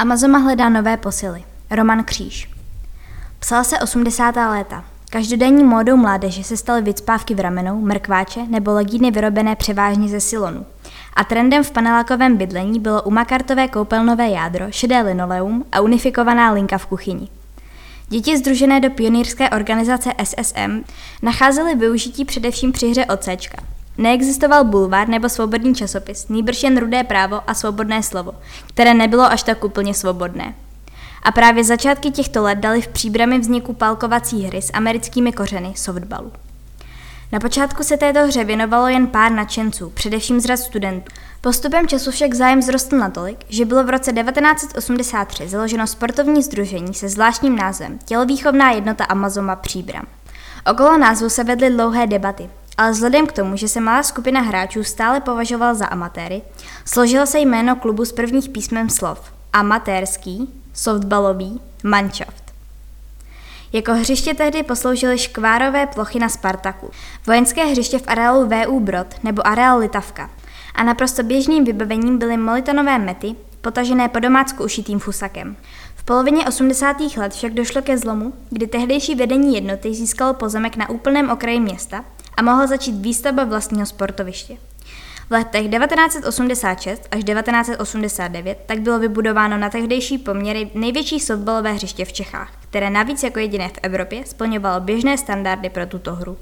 Amazoma hledá nové posily. Roman Kříž. Psal se 80. léta. Každodenní módou mládeže se staly vycpávky v ramenou, mrkváče nebo legíny vyrobené převážně ze silonu. A trendem v panelákovém bydlení bylo umakartové koupelnové jádro, šedé linoleum a unifikovaná linka v kuchyni. Děti združené do pionýrské organizace SSM nacházely využití především při hře ocečka. Neexistoval bulvár nebo svobodný časopis, nýbrž jen rudé právo a svobodné slovo, které nebylo až tak úplně svobodné. A právě začátky těchto let dali v příbrami vzniku palkovací hry s americkými kořeny softballu. Na počátku se této hře věnovalo jen pár nadšenců, především z řad studentů. Postupem času však zájem vzrostl natolik, že bylo v roce 1983 založeno sportovní združení se zvláštním názvem Tělovýchovná jednota Amazoma Příbram. Okolo názvu se vedly dlouhé debaty, ale vzhledem k tomu, že se malá skupina hráčů stále považovala za amatéry, složilo se jméno klubu z prvních písmen slov amatérský, softballový, Mannschaft. Jako hřiště tehdy posloužily škvárové plochy na Spartaku, vojenské hřiště v areálu VU Brod nebo areál Litavka a naprosto běžným vybavením byly molitonové mety, potažené po domácku ušitým fusakem. V polovině 80. let však došlo ke zlomu, kdy tehdejší vedení jednoty získalo pozemek na úplném okraji města a mohla začít výstavba vlastního sportoviště. V letech 1986 až 1989 tak bylo vybudováno na tehdejší poměry největší softballové hřiště v Čechách, které navíc jako jediné v Evropě splňovalo běžné standardy pro tuto hru.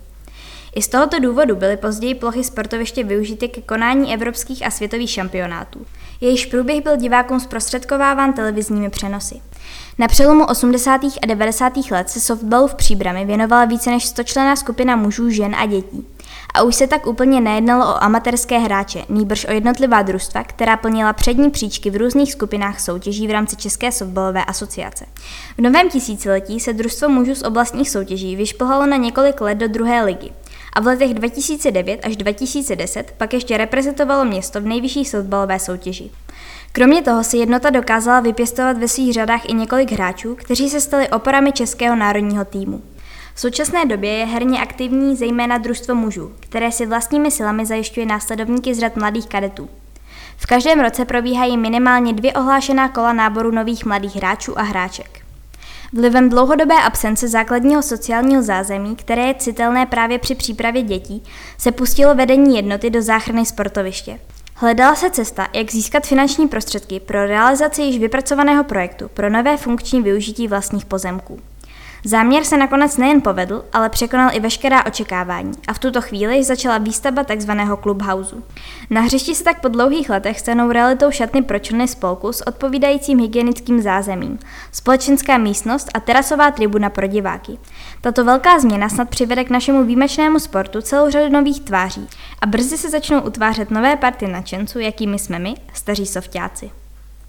I z tohoto důvodu byly později plochy sportoviště využity ke konání evropských a světových šampionátů. Jejíž průběh byl divákům zprostředkováván televizními přenosy. Na přelomu 80. a 90. let se softballu v Příbrami věnovala více než 100 člená skupina mužů, žen a dětí. A už se tak úplně nejednalo o amatérské hráče, nýbrž o jednotlivá družstva, která plnila přední příčky v různých skupinách soutěží v rámci České softballové asociace. V novém tisíciletí se družstvo mužů z oblastních soutěží vyšplhalo na několik let do druhé ligy a v letech 2009 až 2010 pak ještě reprezentovalo město v nejvyšší softballové soutěži. Kromě toho si jednota dokázala vypěstovat ve svých řadách i několik hráčů, kteří se stali oporami českého národního týmu. V současné době je herně aktivní zejména družstvo mužů, které si vlastními silami zajišťuje následovníky z řad mladých kadetů. V každém roce probíhají minimálně dvě ohlášená kola náboru nových mladých hráčů a hráček. Vlivem dlouhodobé absence základního sociálního zázemí, které je citelné právě při přípravě dětí, se pustilo vedení jednoty do záchrany sportoviště. Hledala se cesta, jak získat finanční prostředky pro realizaci již vypracovaného projektu pro nové funkční využití vlastních pozemků. Záměr se nakonec nejen povedl, ale překonal i veškerá očekávání a v tuto chvíli začala výstavba tzv. clubhouse. Na hřišti se tak po dlouhých letech stanou realitou šatny pro členy spolku s odpovídajícím hygienickým zázemím, společenská místnost a terasová tribuna pro diváky. Tato velká změna snad přivede k našemu výjimečnému sportu celou řadu nových tváří a brzy se začnou utvářet nové party nadšenců, jakými jsme my, staří softáci.